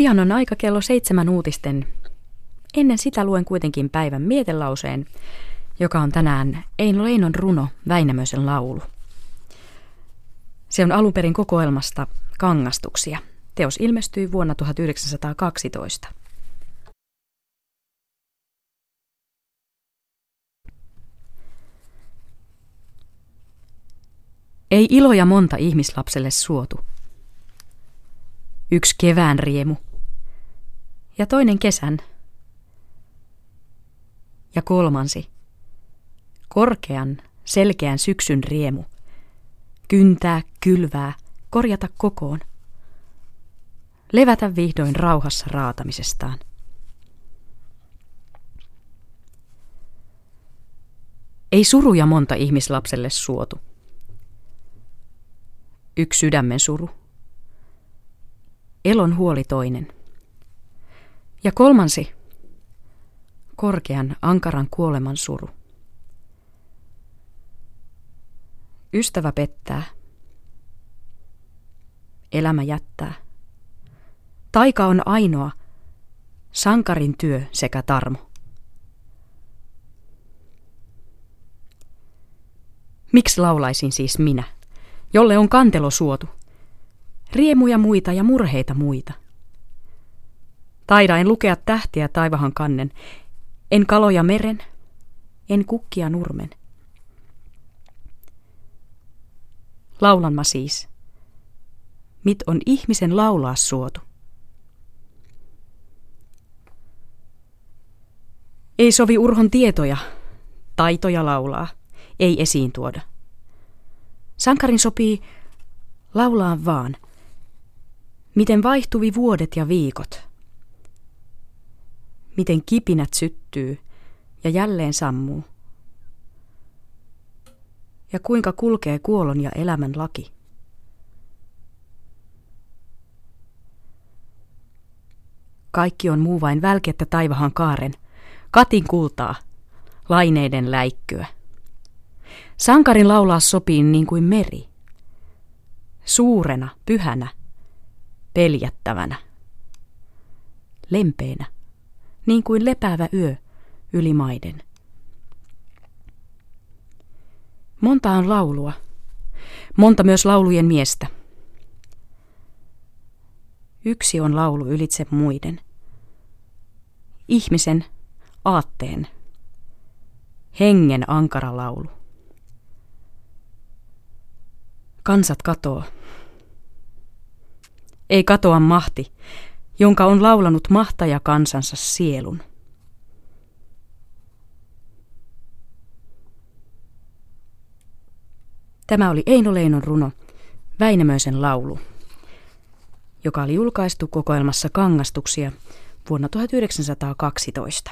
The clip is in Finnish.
Pian on aika kello seitsemän uutisten. Ennen sitä luen kuitenkin päivän mietelauseen, joka on tänään Eino Leinon runo Väinämöisen laulu. Se on alun perin kokoelmasta Kangastuksia. Teos ilmestyi vuonna 1912. Ei iloja monta ihmislapselle suotu. Yksi kevään riemu ja toinen kesän ja kolmansi korkean, selkeän syksyn riemu. Kyntää, kylvää, korjata kokoon. Levätä vihdoin rauhassa raatamisestaan. Ei suruja monta ihmislapselle suotu. Yksi sydämen suru. Elon huoli toinen. Ja kolmansi, korkean, ankaran kuoleman suru. Ystävä pettää. Elämä jättää. Taika on ainoa, sankarin työ sekä tarmo. Miksi laulaisin siis minä, jolle on kantelo suotu? Riemuja muita ja murheita muita. Taidaen lukea tähtiä taivahan kannen, en kaloja meren, en kukkia nurmen. Laulan mä siis. Mit on ihmisen laulaa suotu? Ei sovi urhon tietoja, taitoja laulaa, ei esiin tuoda. Sankarin sopii laulaa vaan, miten vaihtuvi vuodet ja viikot. Miten kipinät syttyy ja jälleen sammuu ja kuinka kulkee kuolon ja elämän laki. Kaikki on muu vain välkettä taivahan kaaren, katin kultaa, laineiden läikkyä. Sankarin laulaa sopii niin kuin meri. Suurena, pyhänä, peljättävänä. Lempeänä, niin kuin lepäävä yö yli maiden. Monta on laulua. Monta myös laulujen miestä. Yksi on laulu ylitse muiden. Ihmisen, aatteen, hengen ankara laulu. Kansat katoo. Ei katoa mahti, jonka on laulanut mahtaja kansansa sielun. Tämä oli Eino Leinon runo Väinämöisen laulu, joka oli julkaistu kokoelmassa Kangastuksia vuonna 1912.